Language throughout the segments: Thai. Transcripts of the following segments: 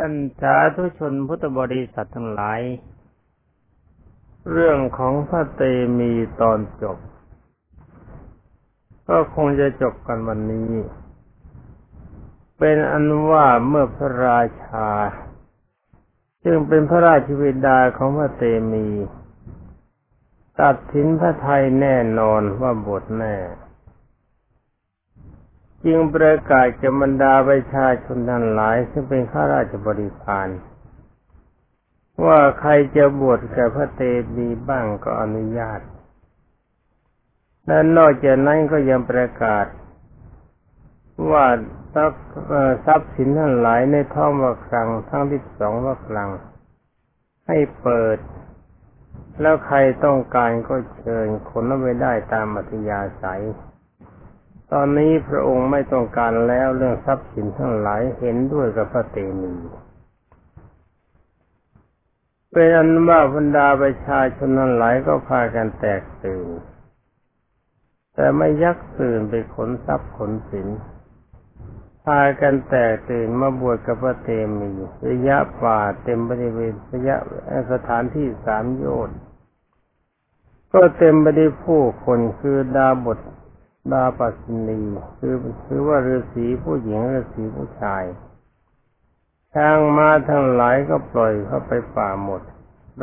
ปัญสาธุชนพุทธบริษัททั้งหลาย เรื่องของพระเตมีตอนจบ ก็คงจะจบกันวันนี้ เป็นอันว่าเมื่อพระราชาจึงเป็นพระราชวิดาของพระเตมี ตัดสินพระไทยแน่นอนว่าบทแน่ จึงประกาศกับรรดาประชาชนทั้งหลาย ซึ่งเป็นข้าราชบริพารว่าใครจะบวชกับพระเตมีบ้างก็อนุญาต และนอกจากนั้นก็ยังประกาศ ว่าทรัพย์สินทั้งหลายในท้องวัครังทั้งที่สองวัครัง ให้เปิด แล้วใครต้องการก็เชิญคนนั้นไปได้ตามอัธยาศัย ตอนนี้พระองค์ไม่ต้องการแล้วเรื่องทรัพย์สินทั้งหลายเห็นด้วยกับพระเตมีเป็นอันว่าบรรดาประชาชนทั้งหลายก็พากันแตกตื่น แต่ไม่ยักตื่นไปขนทรัพย์ขนสิน พากันแตกตื่นมาบวชกับพระเตมีระยะป่าเต็มบริเวณระยะสถานที่สามโยชน์ก็เต็มไปด้วยผู้คนคือดาบท ดาปัสนีคือคือว่าฤาษีผู้หญิงฤาษีผู้ชายช้างม้าทั้งหลายก็ปล่อยเข้าไปป่าหมด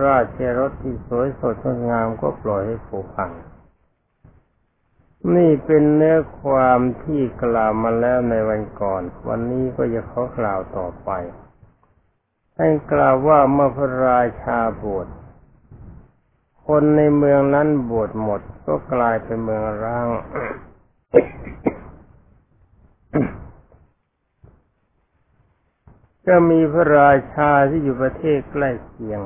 ราชรถที่สวยสดงดงามก็ปล่อยให้ผูกพังนี่เป็นเนื้อความที่กล่าวมาแล้วในวันก่อน วันนี้ก็จะขอกล่าวต่อไปให้กล่าวว่าเมื่อพระราชาบวชคนในเมืองนั้นบวชหมดก็กลายเป็นเมืองร้าง ก็มีพระราชาที่อยู่ประเทศใกล้เคียง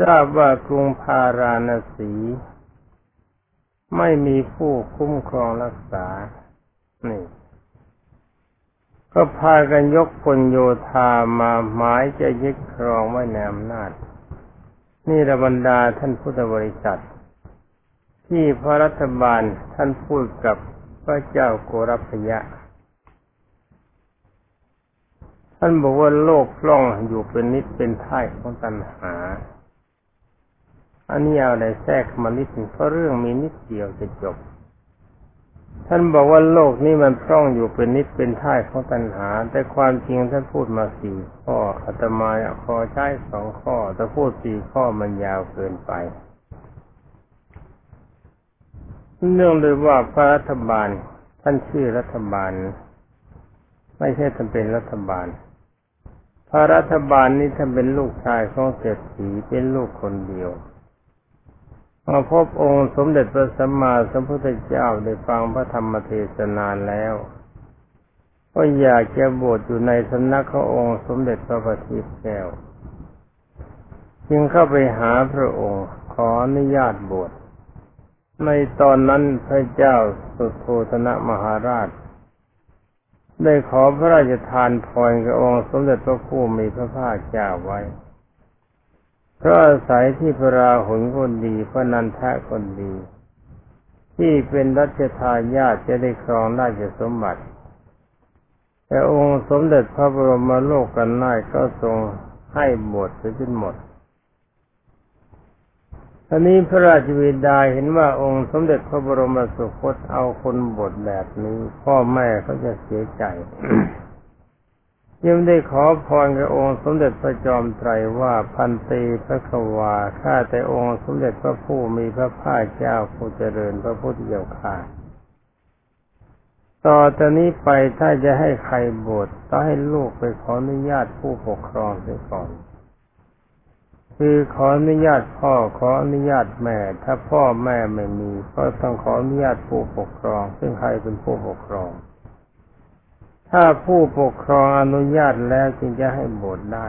ทราบว่ากรุงพาราณสี ไม่มีผู้คุ้มครองรักษา นี่ ก็พากันยกพลโยธามาหมายจะยึดครองไว้ในอำนาจ นี่ระบรรดาท่านพุทธบริษัท ที่พระรัฐบาลท่านพูดกับพระเจ้าโกรพยะ ท่านบอกว่าโลกล่องอยู่เป็นนิดเป็นท่ายของตัณหา อันนี้เอาอะไรแทรกมานิดหนึ่งเพราะเรื่องมีนิดเดียวจะจบ ท่านบอกว่าโลกนี้มันพร่องอยู่เป็นนิดเป็นท่ายของตัณหา แต่ความจริงท่านพูดมาสี่ข้ออาตมาขอใช้สองข้อแต่พูดสี่ข้อมันยาวเกินไป เนื่องโดยว่าพระรัฐบาล ท่านชื่อรัฐบาล ไม่ใช่ท่านเป็นรัฐบาล พระรัฐบาลนี้ท่านเป็นลูกชายของเศรษฐีเป็นลูกคนเดียวมาพบองค์สมเด็จพระสัมมาสัมพุทธเจ้าได้ฟังพระธรรมเทศนาแล้ว ก็อยากจะบวชอยู่ในสำนักขององค์สมเด็จพระบัณฑิตแก้ว จึงเข้าไปหาพระองค์ขออนุญาตบวช ในตอนนั้นพระเจ้าสุโธธนะมหาราช ได้ขอพระราชทานพรกับองค์สมเด็จพระผู้มีพระภาคเจ้าไว้เพราะอาศัยที่พระราหุลคนดีพระนันทะคนดี ที่เป็นรัชทายาทจะได้ครองราชสมบัติ แต่องค์สมเด็จพระบรมโลกกันนายก็ทรงให้บวชไปจนหมด อนนี้พระราชวิดาเห็นว่าองค์สมเด็จพระบรมสุคตเอาคนบทแบบนี้ พ่อแม่เขาจะเสียใจยังได้ขอพรกับองค์สมเด็จพระจอมไตรว่าพันตีพระควาข้าแต่องค์สมเด็จพระผู้มีพระภาคเจ้าผู้เจริญพระพุทธเจ้าข้าต่อจากนี้ไปถ้าจะให้ใครบวชต้องให้ลูกไปขออนุญาตผู้ปกครองเสียก่อน คือขออนุญาตพ่อขออนุญาตแม่ ถ้าพ่อแม่ไม่มี ก็ต้องขออนุญาตผู้ปกครอง ซึ่งใครเป็นผู้ปกครอง ถ้าผู้ปกครองอนุญาตแล้วจึงจะให้บวชได้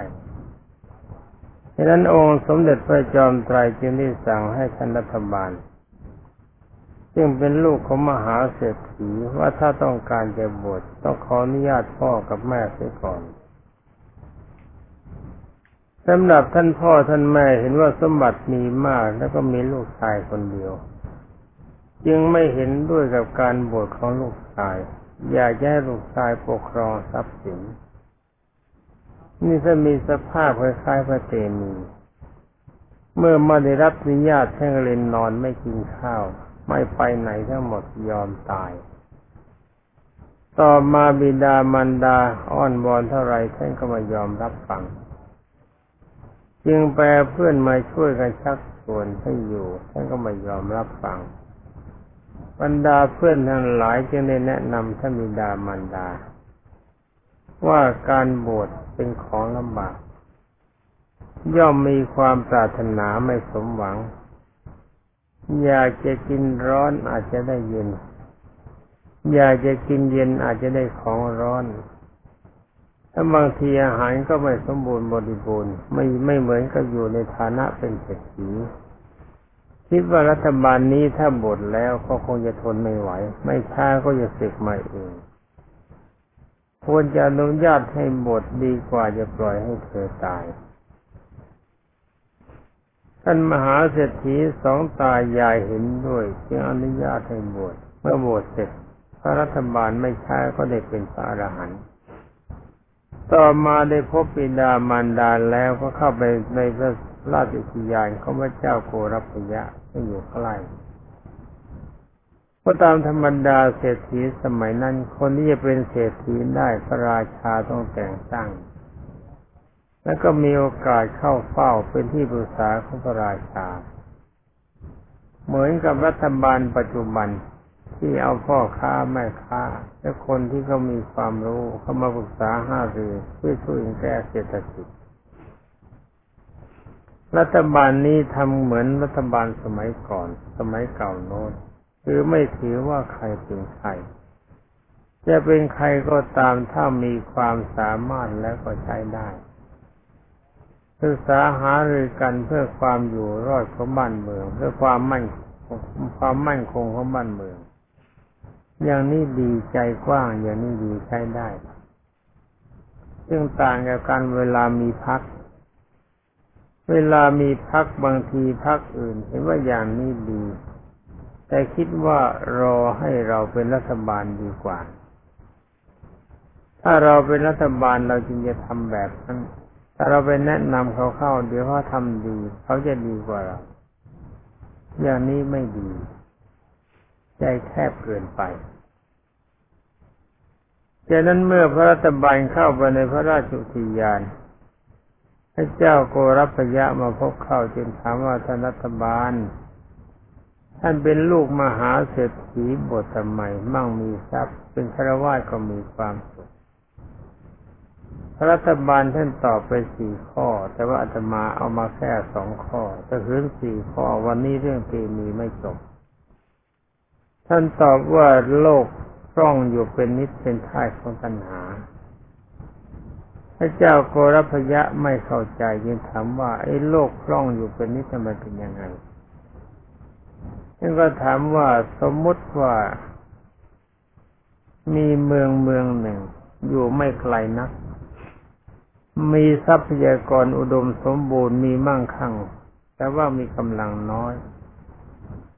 ดังนั้นองค์สมเด็จพระจอมไตรจึงได้สั่งให้ท่านรัฐบาล ซึ่งเป็นลูกของมหาเศรษฐีว่าถ้าต้องการจะบวชต้องขออนุญาตพ่อกับแม่เสียก่อน สำหรับท่านพ่อท่านแม่เห็นว่าสมบัติมีมากแล้วก็มีลูกชายคนเดียว จึงไม่เห็นด้วยกับการบวชของลูกชาย อยากให้ลูกชายปกครองทรัพย์สิน นี่ถ้ามีสภาพคล้ายๆพระเตมี เมื่อมาได้รับอนุญาตแท่านก็เลยนอนไม่กินข้าว ไม่ไปไหนทั้งหมดยอมตาย ต่อมาบิดามารดาอ้อนวอนเท่าไรท่านก็ไม่ยอมรับฟัง จึงแปลเพื่อนมาช่วยกันชักชวนให้อยู่ท่านก็ไม่ยอมรับฟัง บรรดาเพื่อนทั้งหลายจึงได้แนะนำท่านบิดามารดา ว่าการบวชเป็นของลำบาก ย่อมมีความปรารถนาไม่สมหวัง อยากจะกินร้อนอาจจะได้เย็น อยากจะกินเย็นอาจจะได้ของร้อน ถ้าบางทีอาหารก็ไม่สมบูรณ์บริบูรณ์ไม่ไม่เหมือนกับอยู่ในฐานะเป็นเศรษฐีคิดว่ารัฐบาลนี้ถ้าบทแล้วก็คงจะทนไม่ไหว ไม่ช้าก็จะสึกมาเองควรจะอนุญาตให้บทดีกว่าจะปล่อยให้เธอตาย ท่านมหาเศรษฐีสองตายายเห็นด้วย จึงอนุญาตให้บวชเมื่อบวชเสร็จพระรัฐบาลไม่ช้าก็ได้เป็นพระอรหันต์ ต่อมาได้พบปิดามารดาแล้วก็เข้าไปในพระราชอุทยานของพระเจ้าโกรพยะที่อยู่ใกล้ก็ตามธรรมดาเศรษฐีสมัยนั้น คนที่จะเป็นเศรษฐีได้พระราชาต้องแต่งตั้ง แล้วก็มีโอกาสเข้าเฝ้าเป็นที่ปรึกษาของพระราชา เหมือนกับรัฐบาลปัจจุบัน ที่เอาพ่อค้าแม่ค้า และคนที่เขามีความรู้เข้ามาปรึกษาห้ารือเพื่อช่วยแก้เศรษฐกิจ รัฐบาลนี้ทำเหมือนรัฐบาลสมัยก่อน สมัยเก่าโน้นคือไม่ถือว่าใครเป็นใครจะเป็นใครก็ตามถ้ามีความสามารถแล้วก็ใช้ได้ศึกษาหารือกันเพื่อความอยู่รอดของบ้านเมือง เพื่อความมั่นความมั่นคงของบ้านเมือง อย่างนี้ดีใจกว้าง อย่างนี้ดีใช้ได้ ซึ่งต่างกับการเวลามีพัก เวลามีพักบางทีพักอื่น เห็นว่าอย่างนี้ดี แต่คิดว่ารอให้เราเป็นรัฐบาลดีกว่า ถ้าเราเป็นรัฐบาลเราจึงจะทำแบบนั้นถ้าเราไปแนะนำเขาเข้า เดี๋ยวเขาทำดี เขาจะดีกว่าเรา อย่างนี้ไม่ดี ใจแคบเกินไปจากนั้นเมื่อพระรัฐบาลเข้าไปในพระราชุทยาน พระเจ้าโกรพยะมาพบเข้าจึงถามว่าท่านรัฐบาล ท่านเป็นลูกมหาเศรษฐีบททำไมมั่งมีทรัพย์ เป็นคารวะก็มีความสุขพระรัฐบาลท่านตอบไปสี่ข้อ แต่ว่าอาตมาเอามาแค่สองข้อแต่คืนสี่ข้อวันนี้เรื่องเกมีไม่จบ ท่านตอบว่าโลกร่องอยู่เป็นนิดเป็นท่ายของตัณหา พระเจ้าโกรพยะไม่เข้าใจยิงถามว่าไอ้โลกคล่องอยู่เป็นนิจมันเป็นยังไงท่านก็ถามว่าสมมุติว่า มีเมืองเมืองหนึ่ง อยู่ไม่ไกลนัก มีทรัพยากรอุดมสมบูรณ์มีมั่งคั่ง แต่ว่ามีกำลังน้อย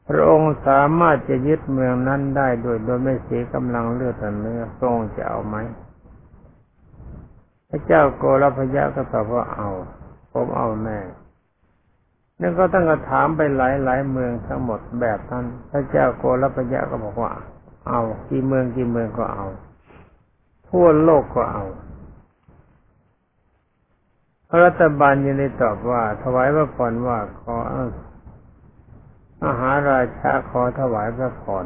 พระองค์สามารถจะยึดเมืองนั้นได้โดยโดยไม่เสียกำลังเลือดเนื้อทรงจะเอาไหมพระเจ้าโกรพยะก็ตอบว่าเอาผมเอาแน่นั่นก็ตั้งกระถามไปหลายหลายเมืองทั้งหมดแบบนั้นพระเจ้าโกรพยะก็บอกว่า เอากี่เมืองกี่เมืองก็เอา ทั่วโลกก็เอาพระรัฐบาลยังได้ตอบว่า ถวายพระพรว่าขอ อาหาราชาขอถวายพระพร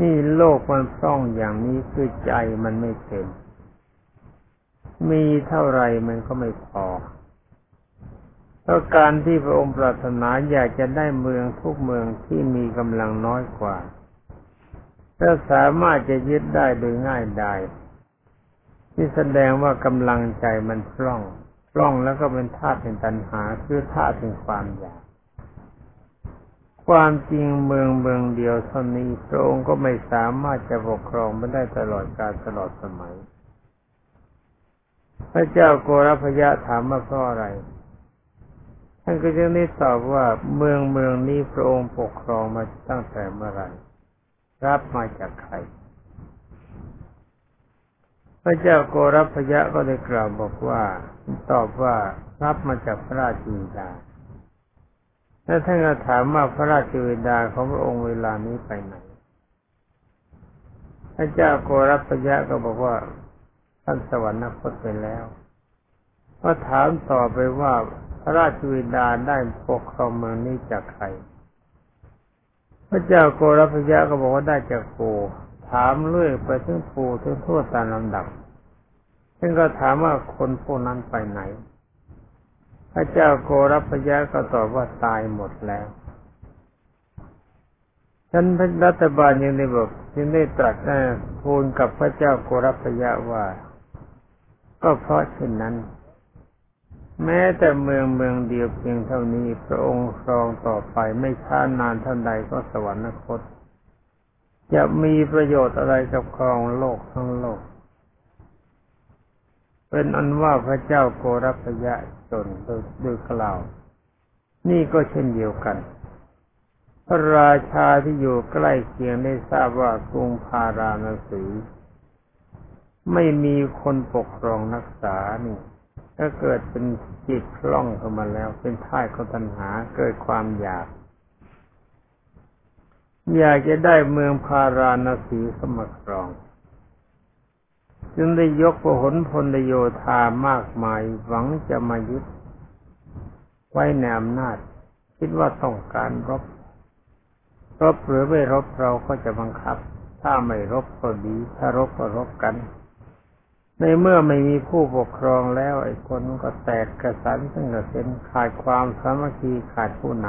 นี่โลกมันซ่องอย่างนี้คือใจมันไม่เต็ม มีเท่าไรมันก็ไม่พอเพราะการที่พระองค์ปรารถนาอยากจะได้เมืองทุกเมืองที่มีกำลังน้อยกว่าถ้าสามารถจะยึดได้โดยง่ายดายที่แสดงว่ากำลังใจมันพร่อง พร่องแล้วก็เป็นธาตุเป็นตัณหาคือธาตุเป็นความอยาก ความจริงเมืองเมืองเดียวเท่านี้พระองค์ก็ไม่สามารถจะปกครองไม่ได้ตลอดกาลตลอดสมัย พระเจ้าโกรพยะถามว่าเพราะอะไรท่านก็จึงได้ตอบว่าเมืองเมืองนี้พระองค์ปกครองมาตั้งแต่เมื่อไรรับมาจากใคร พระเจ้าโกรพยะก็ได้กล่าวบอกว่า ตอบว่ารับมาจากพระราชวิดาแล้วท่านก็ถามว่าพระราชวิดาของพระองค์เวลานี้ไปไหนพระเจ้าโกรพยะก็บอกว่าท่านสวรรคตไปแล้วก็ถามต่อไปว่าพระราชวิดาได้ปกครองเมืองนี้จากใคร พระเจ้าโกรพยะก็บอกว่าได้จากปูถามเรื่อยไปถึงปูถึงทั่วตามลำดับ ซึ่งก็ถามว่าคนพวกนั้นไปไหน พระเจ้าโกรพยะก็ตอบว่าตายหมดแล้วท่านพระรัฐบาลยังได้บอกยังได้ตรัสทูลกับพระเจ้าโกรพยะว่า ก็เพราะเช่นนั้น แม้แต่เมืองเมืองเดียวเพียงเท่านี้ พระองค์ครองต่อไปไม่ช้านานเท่าใดก็สวรรคต จะมีประโยชน์อะไรกับครองโลกทั้งโลก เป็นอันว่าพระเจ้าโกรพยะจนโดยกล่าว นี่ก็เช่นเดียวกัน พระราชาที่อยู่ใกล้เคียงได้ทราบว่ากรุงพาราณสีไม่มีคนปกครองรักษานี่ถ้าเกิดเป็นจิตคล่องเข้ามาแล้ว เป็นท่ายของตัณหาเกิดความอยาก อยากจะได้เมืองพาราณสีสมครอง จึงได้ยกพหลพลโยธามากมายหวังจะมายึดไว้ในอำนาจ คิดว่าต้องการรบ รบหรือไม่รบเราก็จะบังคับ ถ้าไม่รบก็ดี ถ้ารบก็รบกัน ในเมื่อไม่มีผู้ปกครองแล้วไอ้คนก็แตกกระสันซึ่งกระเซ็นขาดความสามัคคีขาดผู้น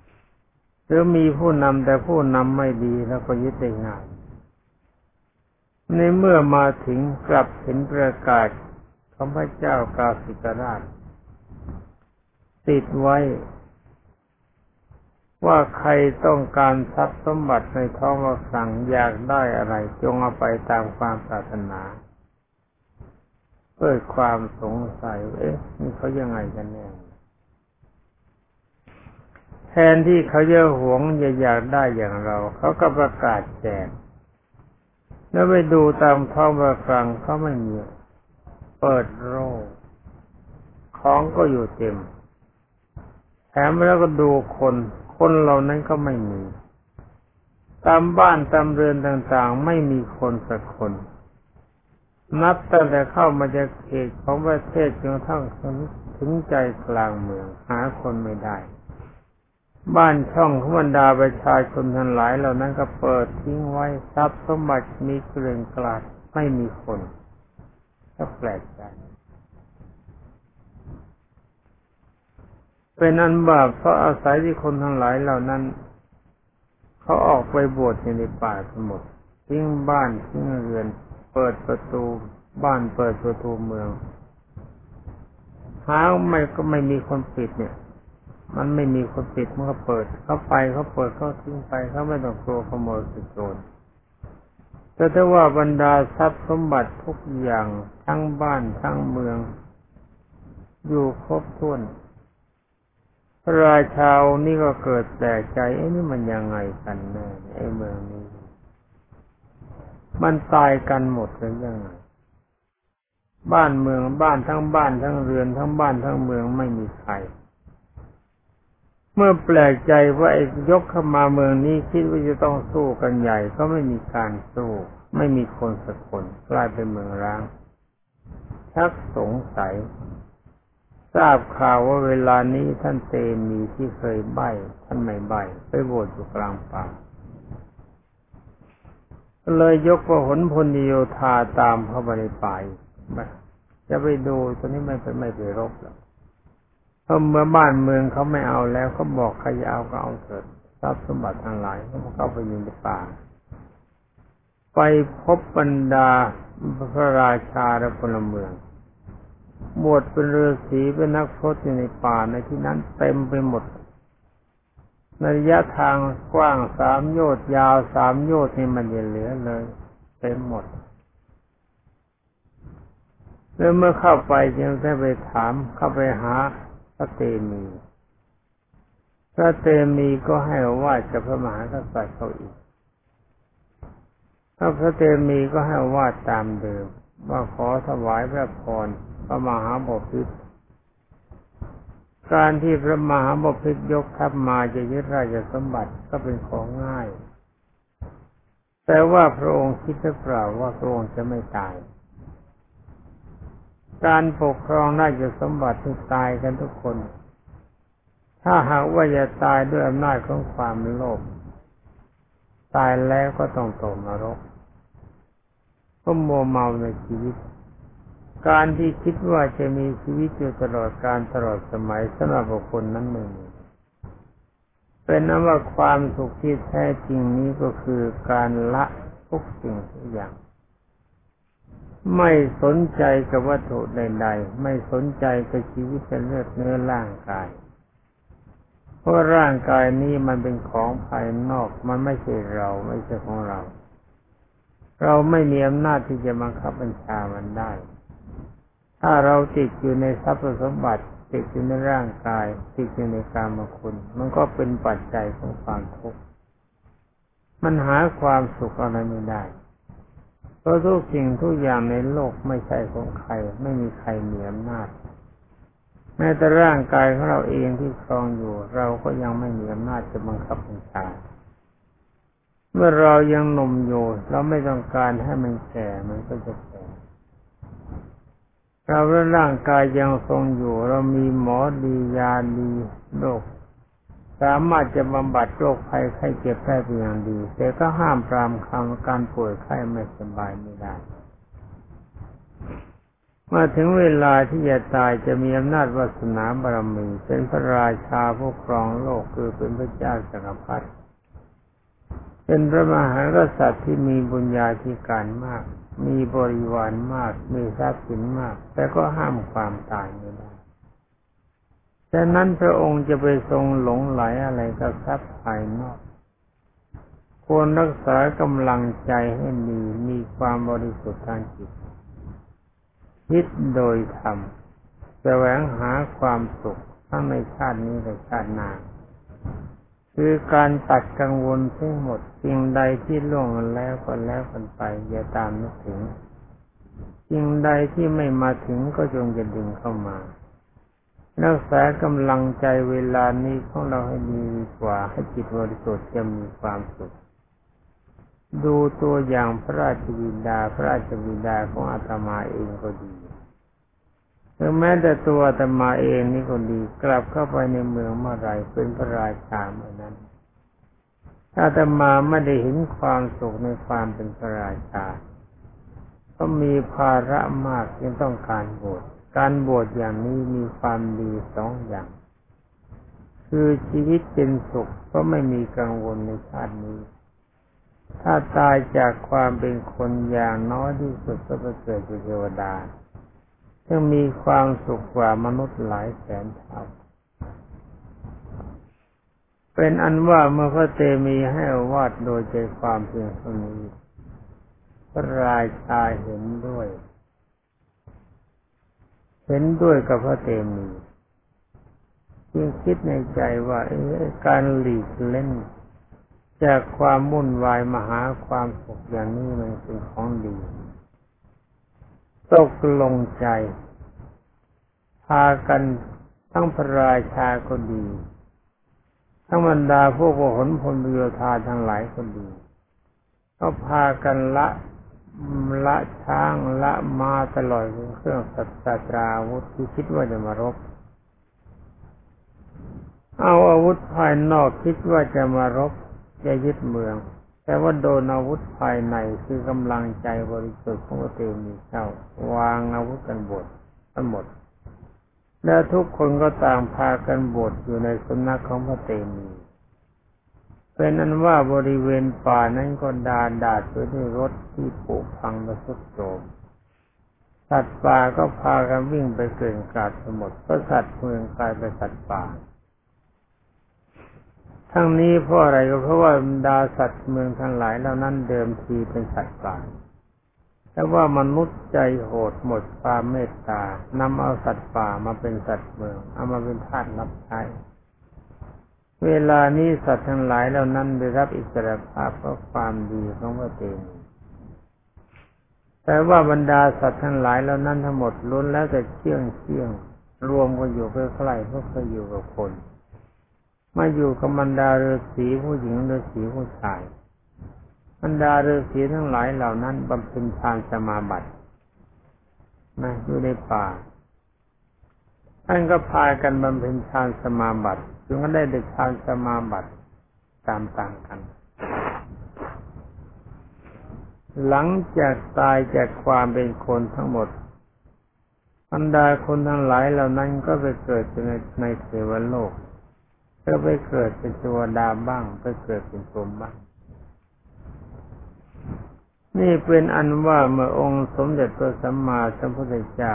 ำหรือมีผู้นำแต่ผู้นำไม่ดีแล้วก็ยึดได้ง่าย ในเมื่อมาถึงกลับเห็นประกาศของพระเจ้ากาสิกราช ติดไว้ ว่าใครต้องการทรัพย์สมบัติในท้องเราสั่งอยากได้อะไรจงเอาไปตามความปรารถนาเกิดความสงสัยเอ๊ะนี่เขายังไงกันแน่แทนที่เขาจะหวงจะอยากได้อย่างเรา เขาก็ประกาศแจก แล้วไปดูตามท้องประกลางเขาไม่มี เปิดโรคของก็อยู่เต็ม แถมแล้วก็ดูคน คนเหล่านั้นก็ไม่มี ตามบ้านตามเรือนต่างๆ ไม่มีคนสักคน นับตั้งแต่เข้ามาจากเขตของประเทศจนกระทั่งถึงใจกลางเมือง หาคนไม่ได้ บ้านช่องของบรรดาประชาชนทั้งหลายเหล่านั้นก็เปิดทิ้งไว้ทรัพย์สมบัติมีเกลื่อนกลาดไม่มีคนก็แปลกใจเป็นอันบาปเพราะอาศัยที่คนทั้งหลายเหล่านั้นเขาออกไปบวชในป่าทั้งหมดทิ้งบ้านทิ้งเรือน เปิดประตูบ้านเปิดประตูเมืองหาไม่ก็ไม่มีคนปิดเนี่ย มันไม่มีคนปิดมันก็เปิด เขาไปเขาเปิดเขาทิ้งไปเขาไม่ต้องกลัวขโมยสุดโจรแต่ถ้าว่าบรรดาทรัพย์สมบัติทุกอย่างทั้งบ้านทั้งเมือง อยู่ครบถ้วนพระราชาวนี่ก็เกิดแต่ใจไอ้นี่มันยังไงกันแน่ไอ้เมืองนี้ มันตายกันหมดเลยยังไงบ้านเมืองบ้านทั้งบ้านทั้งเรือนทั้งบ้านทั้งเมืองไม่มีใคร เมื่อแปลกใจว่าไอ้ยกเข้ามาเมืองนี้คิดว่าจะต้องสู้กันใหญ่ก็ไม่มีการสู้ ไม่มีคนสักคนกลายเป็นเมืองร้าง ชักสงสัย ทราบข่าวว่าเวลานี้ท่านเตมีที่เคยใบท่านไม่ใบไปโบสถ์อยู่กลางป่าเลยยกพระหนพลโยธาตามเข้าไปในป่าจะไปดูตอนนี้ไม่ไปไม่ไปรบแล้ว เพราะเมื่อบ้านเมืองเขาไม่เอาแล้วเขาบอกใครจะเอาก็เอาเถิดทรัพย์สมบัติทั้งหลายเขาเข้าไปอยู่ในป่า ไปพบบรรดาพระราชาและพลเมืองบวชเป็นฤาษีเป็นนักพรตอยู่ในป่าในที่นั้นเต็มไปหมดในระยะทางกว้างสามโยชน์ยาวสามโยชน์นี่มันยังเหลือเลยเต็มหมดแล้วเมื่อเข้าไปจึงได้ไปถามเข้าไปหา ระเตมี พระเตมีก็ให้ว่าจะพระมหากษัตริย์เขาอีกพระพระเตมีก็ให้วาตามเดิม ว่าขอถวายพระพรพระมหาบพิตรการที่พระมหาบพิตรยกทัพมาจะยึดราชสมบัติก็เป็นของง่าย แต่ว่าพระองค์คิดหรือเปล่าว่าพระองค์จะไม่ตาย การปกครองราชสมบัติที่ตายกันทุกคน ถ้าหากว่าจะตายด้วยอำนาจของความโลภตายแล้วก็ต้องตกนรกก็มัวเมาในชีวิต การที่คิดว่าจะมีชีวิตอยู่ตลอดการตลอดสมัยสำหรับบุคคลนั้นไม่มีเป็นนั้นว่าความสุขที่แท้จริงนี้ก็คือการละทุกสิ่งทุกอย่าง ไม่สนใจกับวัตถุใดๆ ไม่สนใจกับชีวิตเลือดเนื้อร่างกาย เพราะร่างกายนี้มันเป็นของภายนอก มันไม่ใช่เราไม่ใช่ของเรา เราไม่มีอำนาจที่จะบังคับบัญชามันได้ ถ้าเราติดอยู่ในทรัพย์สมบัติ ติดอยู่ในร่างกาย ติดอยู่ในกามคุณ มันก็เป็นปัจจัยของความทุกข์ มันหาความสุขอะไรไม่ได้ เพราะทุกสิ่งทุกอย่างในโลกไม่ใช่ของใคร ไม่มีใครมีอำนาจแม้แต่ร่างกายของเราเองที่ครองอยู่ เราก็ยังไม่มีอำนาจจะบังคับบัญชาเมื่อเรายังหนุ่มอยู่เราไม่ต้องการให้มันแก่มันก็จะแก่เราร่างกายยังทรงอยู่ เรามีหมอดียาดีโรค สามารถจะบำบัดโรคภัยไข้เจ็บได้เป็นอย่างดี แต่ก็ห้ามปรามคำการป่วยไข้ไม่สบายไม่ได้เมื่อถึงเวลาที่จะตายจะมีอำนาจวาสนาบารมี เป็นพระราชาผู้ครองโลกคือเป็นพระเจ้าจักรพรรดิเป็นพระมหากษัตริย์ที่มีบุญญาธิการมาก มีบริวารมาก มีทรัพย์สินมาก แต่ก็ห้ามความตายไม่ได้ ดังนั้นพระองค์จะไปทรงหลงไหลอะไรกับทรัพย์ภายนอก ควรรักษากำลังใจให้มีมีความบริสุทธิ์ทางจิต คิดโดยธรรมแสวงหาความสุขทั้งในชาตินี้และชาติหน้าคือการตัดกังวลทั้งหมดสิ่งใดที่ล่วงมันแล้วก็แล้วกันไป อย่าตามนึกถึงสิ่งใดที่ไม่มาถึงก็จงจะดึงเข้ามา รักษากำลังใจเวลานี้ของเราให้ดีกว่าให้จิตบริสุทธิ์จะมีความสุข ดูตัวอย่างพระราชบิดาพระราชบิดาของอาตมาเองก็ดีถึงแม้แต่ตัวอาตมาเองนี่ก็ดีกลับเข้าไปในเมืองเมื่อไรเป็นพระราชาเมื่อนั้นอาตมาไม่ได้เห็นความสุขในความเป็นพระราชาก็มีภาระมากจึงต้องการบวช การบวชอย่างนี้มีความดีสองอย่าง คือชีวิตเป็นสุขก็ไม่มีกังวลในชาตินี้ ถ้าตายจากความเป็นคนอย่างน้อยที่สุดก็ไปเกิดเป็นเทวดา ซึ่งมีความสุขกว่ามนุษย์หลายแสนเท่าเป็นอันว่าเมื่อพระเตมีให้วาดโดยใจความเพียงเท่านี้พระราชาเห็นด้วย เห็นด้วยกับพระเตมีจึงคิดในใจว่าเอ้การหลีกเล่น จากความมุ่นวายมาหาความสุขอย่างนี้มันเป็นของดีตกลงใจพากันทั้งพระราชาก็ดี ทั้งบรรดาพวกผลพลโยธาทั้งหลายก็ดี ก็พากันละ ละช้างละมาตลอดเครื่องสัตตราวุธที่คิดว่าจะมารบ เอาอาวุธภายนอกคิดว่าจะมารบจะยึดเมือง แต่ว่าโดนอาวุธภายในคือกำลังใจบริสุทธิ์ของพระเตมีเจ้าวางอาวุธกันบททั้งหมด และทุกคนก็ต่างพากันบทอยู่ในสำนักของพระเตมี เป็นนั้นว่าบริเวณป่านั้นก็ดาดาดไปด้วยรถที่ปุพังและสุดโทมสัตว์ป่าก็พากันวิ่งไปเกินกาดสมดเพรสัตว์เมืองกลายเป็นสัตว์ป่า ทั้งนี้เพราะอะไรก็เพราะว่าดาสัตว์เมืองทั้งหลายเหล่านั้นเดิมทีเป็นสัตว์ป่าแต่ว่ามนุษย์ใจโหดหมดความเมตตานำเอาสัตว์ป่ามาเป็นสัตว์เมืองเอามาเป็นทาสรับใช้ เวลานี้สัตว์ทั้งหลายเหล่านั้นได้รับอิสรภาพเพราะความดีของพระเตมแต่ว่าบรรดาสัตว์ทั้งหลายแล้วนั้นทั้งหมดล้นแล้วแต่เชี่ยงเชี่ยงรวมกันอยู่ใกล้ๆก็เคยอยู่กับคน มาอยู่กับบรรดาฤาษีผู้หญิงฤาษีผู้ชาย บรรดาฤาษีทั้งหลายเหล่านั้นบำเพ็ญฌานสมาบัตินะอยู่ในป่า ท่านก็พากันบำเพ็ญฌานสมาบัติจึงก็ได้เด็กฌานสมาบัติตามต่างกัน หลังจากตายจากความเป็นคนทั้งหมดบรรดาคนทั้งหลายเหล่านั้นก็ไปเกิดในในเทวโลกก็ไปเกิดเป็นตัวดาบ้างไปเกิดเป็นพรหมบ้าง นี่เป็นอันว่าเมื่อองค์สมเด็จพระสัมมาสัมพุทธเจ้า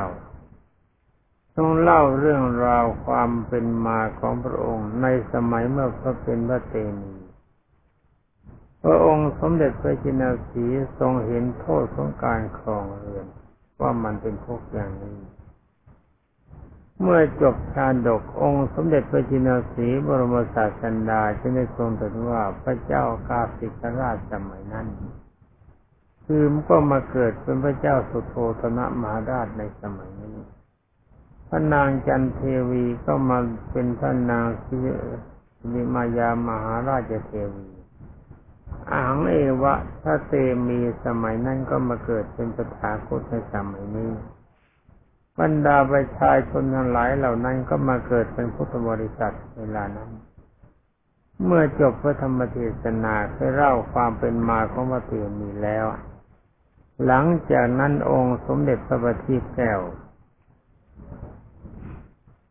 ทรงเล่าเรื่องราวความเป็นมาของพระองค์ในสมัยเมื่อพระเป็นพระเตมีพระองค์สมเด็จพระจินสีทรงเห็นโทษของการครองเรือน ว่ามันเป็นทุกอย่างนี้ เมื่อจบชาดกองค์สมเด็จพระจินสีบรมศาสันดาจึงได้ทรงตรัสว่าพระเจ้ากาสิกราชสมัยนั้นคือมก็มาเกิดเป็นพระเจ้าสุโธธนะมหาราชในสมัยนี้ พระนางจันเทวีก็มาเป็นพระนางสิริมายามหาราชเทวีอังเอวะถ้าเตมีสมัยนั้นก็มาเกิดเป็นประธาคตในสมัยนี้บรรดาประชาชนทั้งหลายเหล่านั้นก็มาเกิดเป็นพุทธบริษัทเวลานั้น เมื่อจบพระธรรมเทศนาได้เล่าความเป็นมาของพระเตมีแล้ว หลังจากนั้นองค์สมเด็จพระบัณฑิตแก้ว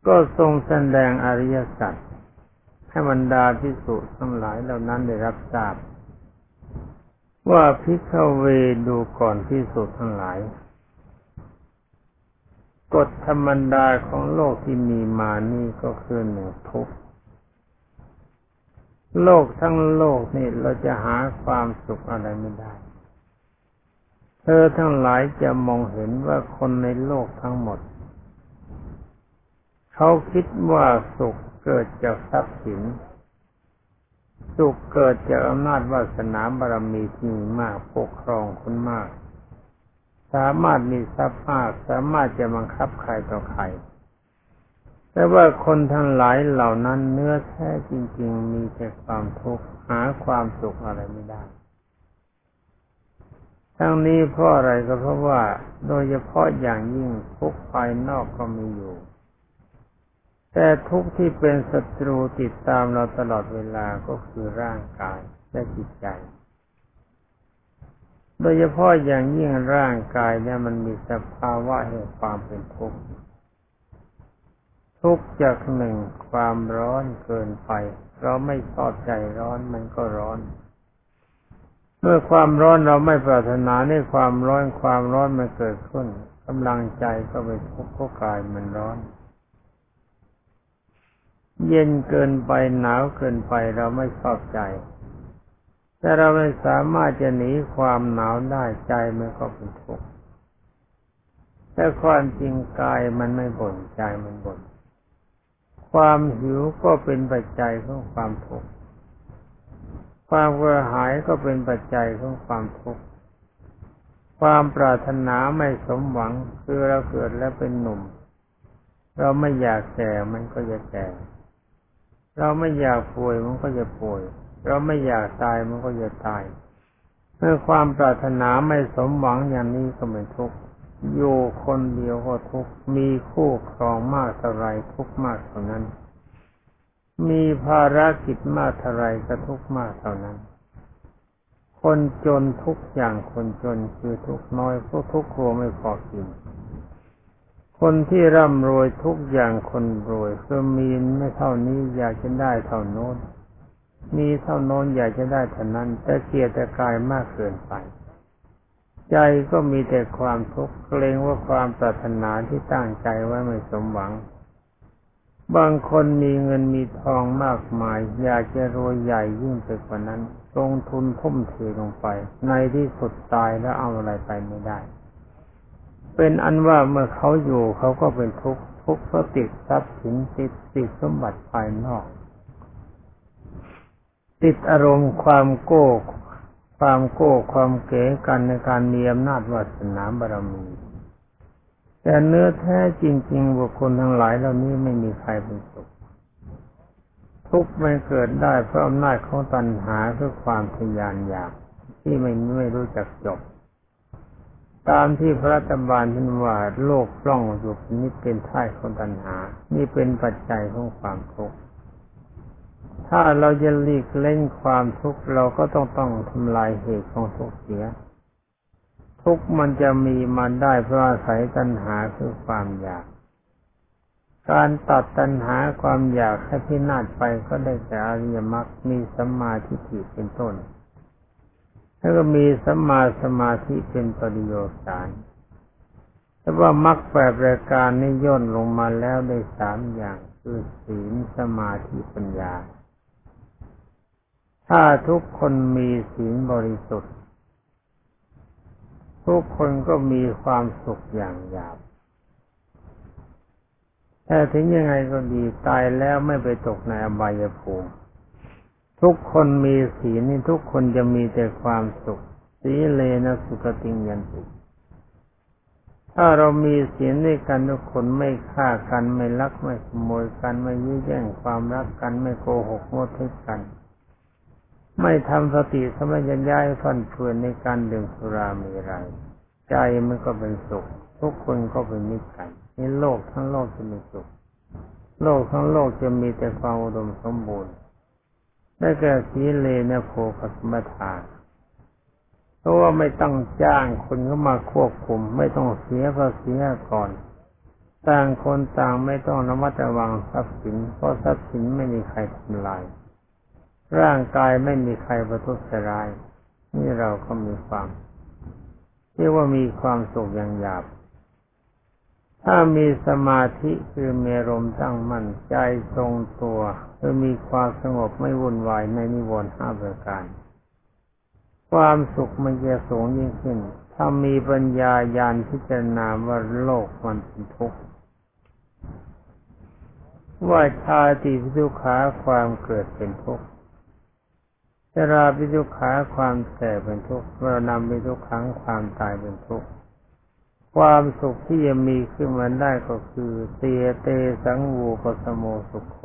ก็ทรงแสดงอริยสัจให้บรรดาพิสุทั้งหลายเหล่านั้นได้รับทราบ ว่าพิฆเวดูก่อนที่สุดทั้งหลายกฎธรรมดาของโลกที่มีมานี่ก็คือหนึ่งทุกโลกทั้งโลกนี่เราจะหาความสุขอะไรไม่ได้ เธอทั้งหลายจะมองเห็นว่าคนในโลกทั้งหมด เขาคิดว่าสุขเกิดจากทรัพย์สิน สุขเกิดจากอำนาจวาสนาบารมีที่มีมากปกครองคนมาก สามารถมีทรัพย์มากสามารถจะบังคับใครต่อใครแต่ว่าคนทั้งหลายเหล่านั้นเนื้อแท้จริง ๆ มีแต่ความทุกข์หาความสุขอะไรไม่ได้ ทั้งนี้เพราะอะไรก็เพราะว่า โดยเฉพาะอย่างยิ่งทุกภายนอกก็มีอยู่ แต่ทุกที่เป็นศัตรูติดตามเราตลอดเวลาก็คือร่างกายและจิตใจ โดยเฉพาะอย่างยิ่งร่างกายเนี่ยมันมีสภาวะแห่งความเป็นทุกข์ทุกจากหนึ่งความร้อนเกินไป เราไม่ชอบใจร้อนมันก็ร้อนเมื่อความร้อนเราไม่ปรารถนาในความร้อนความร้อนมันเกิดขึ้นกำลังใจก็ไปทุกข์ก็กายมันร้อน เย็นเกินไปหนาวเกินไปเราไม่ชอบใจ แต่เราไม่สามารถจะหนีความหนาวได้ใจมันก็เป็นทุกข์แต่ความจริงกายมันไม่บ่นใจมันบ่นความหิวก็เป็นปัจจัยของความทุกข์ความกระหายก็เป็นปัจจัยของความทุกข์ความปรารถนาไม่สมหวังคือเราเกิดแล้วเป็นหนุ่ม เราไม่อยากแก่มันก็จะแก่ เราไม่อยากป่วยมันก็จะป่วย เราไม่อยากตายมันก็จะตาย เมื่อความปรารถนาไม่สมหวังอย่างนี้ก็เป็นทุกข์อยู่คนเดียวก็ทุกข์มีคู่ครองมากเท่าไรทุกข์มากเท่านั้น มีภารกิจมากเท่าไรก็ทุกข์มากเท่านั้น คนจนทุกอย่างคนจนคือทุกน้อยพวกทุกครัวไม่พอกิน คนที่ร่ำรวยทุกอย่างคนรวยคือมีไม่เท่านี้อยากจะได้เท่าโน้น มีเท่าโน้นอยากจะได้เท่านั้น แต่เกียรต่กายมากเกินไป ใจก็มีแต่ความทุกข์เกรงว่าความปรารถนาที่ตั้งใจไว้ไม่สมหวัง บางคนมีเงินมีทองมากมาย อยากจะรวยใหญ่ยิ่งไปกว่านั้นลงทุนทุ่มเทลงไป ในที่สุดตายแล้วเอาอะไรไปไม่ได้ เป็นอันว่าเมื่อเขาอยู่เขาก็เป็นทุกข์ทุกข์เพราะติดทรัพย์สินติดติดสมบัติภายนอก ติดอารมณ์ความโก้ความโก้ความเก๋กันในการมีอำนาจวาสนาบารมี แต่เนื้อแท้จริง ๆ บุคคลทั้งหลายเหล่านี้ไม่มีใครเป็นสุข ทุกข์ไม่เกิดได้เพราะอำนาจของตัณหาคือความทยานอยากที่ไม่ไม่รู้จักจบ ตามที่พระรัฐบาลท่านว่าโลกปล้องอยู่นี้เป็นท่ายของตัณหา นี่เป็นปัจจัยของความทุกข์ถ้าเราจะหลีกเล่นความทุกข์เราก็ต้องต้องทำลายเหตุของทุกข์เสีย ทุกข์มันจะมีมาได้เพราะอาศัยตัณหาคือความอยาก การตัดตัณหาความอยากให้พินาศไปก็ได้แต่อริยมรรคมีสัมมาทิฏฐิเป็นต้น แล้วก็มีสัมมาสมาธิเป็นปริโยสารแต่ว่ามรรคแปดรายการนี้ย่นลงมาแล้วได้สามอย่าง คือศีลสมาธิปัญญา ถ้าทุกคนมีศีลบริสุทธิ์ ทุกคนก็มีความสุขอย่างหยาบแต่ถึงยังไงก็ดีตายแล้วไม่ไปตกในอบายภูมิ ทุกคนมีศีลนี่ทุกคนจะมีแต่ความสุขสีเลนะสุขติงยันติถ้าเรามีศีลด้วยกันทุกคนไม่ฆ่ากันไม่ลักไม่ขโมยกันไม่ยื้อแย่งความรักกันไม่โกหกโมทึกกัน ไม่ทำสติสมัญญาให้ฟันเฟือนในการดื่มสุรามีไรใจมันก็เป็นสุข ทุกคนก็เป็นมิตรกันนี่โลกทั้งโลกจะมีสุข โลกทั้งโลกจะมีแต่ความอุดมสมบูรณ์ ได้แก่สีเลนะโภคสมถาเพราะว่าไม่ต้องจ้างคนเข้ามาควบคุม ไม่ต้องเสียก็เสียก่อน ต่างคนต่างไม่ต้องระมัดระวังทรัพย์สิน เพราะทรัพย์สินไม่มีใครทำลาย ร่างกายไม่มีใครประทุษร้าย นี่เราก็มีความเรียกว่ามีความสุขอย่างหยาบ ถ้ามีสมาธิคือมีลมตั้งมั่นใจทรงตัวคือมีความสงบไม่วุ่นวายในนิวรณ์ห้าประการ ความสุขมันจะสูงยิ่งขึ้น ถ้ามีปัญญาญาณพิจารณาว่าโลกมันเป็นทุกข์ว่าชาติพิทุขาความเกิดเป็นทุกข์ชราปิทุขาความแก่เป็นทุกข์มรณะปิทุขังความตายเป็นทุกข์ ความสุขที่จะมีขึ้นมาได้ก็คือเตเตสังวูปสโมสุขโข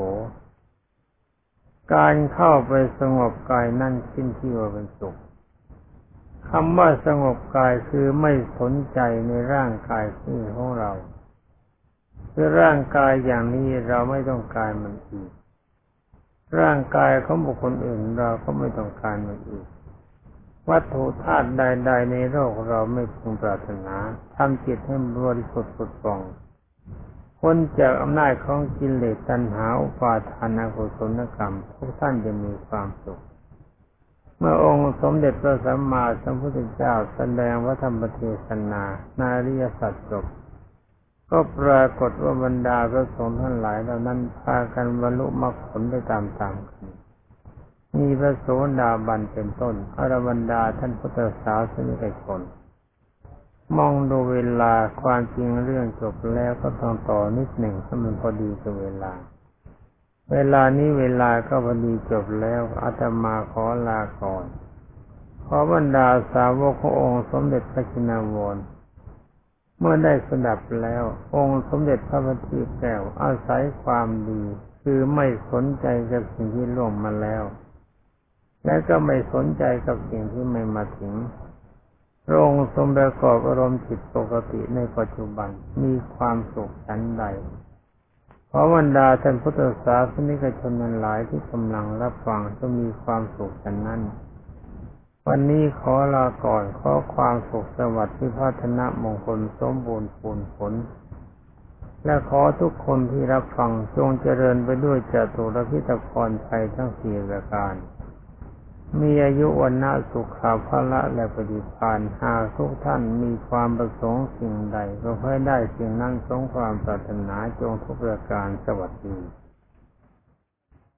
การเข้าไปสงบกายนั่นขึ้นที่ว่าเป็นสุขคำว่าสงบกายคือไม่สนใจในร่างกายที่ของเราคือร่างกายอย่างนี้เราไม่ต้องการมันอีก ร่างกายของบุคคลอื่นเราก็ไม่ต้องการมันอีก วัตถุธาตุใด ๆ ในโลกเราไม่พึงปรารถนาทำจิตให้บริสุทธิ์สุดฟองพ้นจากอำนาจของกิเลสตัณหาอุปาทานอกุศลกรรม ทุกท่านจะมีความสุข เมื่อองค์สมเด็จพระสัมมาสัมพุทธเจ้าแสดงวัฒนเทศนานาริยสัจจบก็ปรากฏว่าบรรดาพระสงฆ์ทั้งหลายเหล่านั้นพากันบรรลุมรรคผลไปตามๆกัน มีพระโสดาบันเป็นต้นอรบรรดาท่านพุทธศาสนิกชนมองดูเวลาความจริงเรื่องจบแล้วก็ต้องต่อนิดหนึ่งให้มันพอดีกับเวลา เวลานี้เวลาก็พอดีจบแล้วอาตมาขอลาก่อนขอบรรดาสาวกขององค์สมเด็จพระชินวรเมื่อได้สดับแล้ว องค์สมเด็จพระบัณฑิตแก้วอาศัยความดี คือไม่สนใจกับสิ่งที่ล่วงมาแล้ว และก็ไม่สนใจกับสิ่งที่ไม่มาถึงพระองค์ทรงประกอบอารมณ์จิตปกติในปัจจุบันมีความสุขชั้นใดขอบรรดาท่านพุทธศาสนิกชนนั้นหลายที่กำลังรับฟังจะมีความสุขชั้นนั้น วันนี้ขอลาก่อนขอความสุขสวัสดิ์ที่พัฒนามงคลสมบูรณ์ผลผล และขอทุกคนที่รับฟังจงเจริญไปด้วยจตุรพิตรพรชัยทั้งสี่ประการ มีอายุวันนาสุขาภละและปฏิพานหากทุกท่านมีความประสงค์สิ่งใด ก็ให้ได้สิ่งนั้นสงความปรารถนาจงทุกประการสวัสดี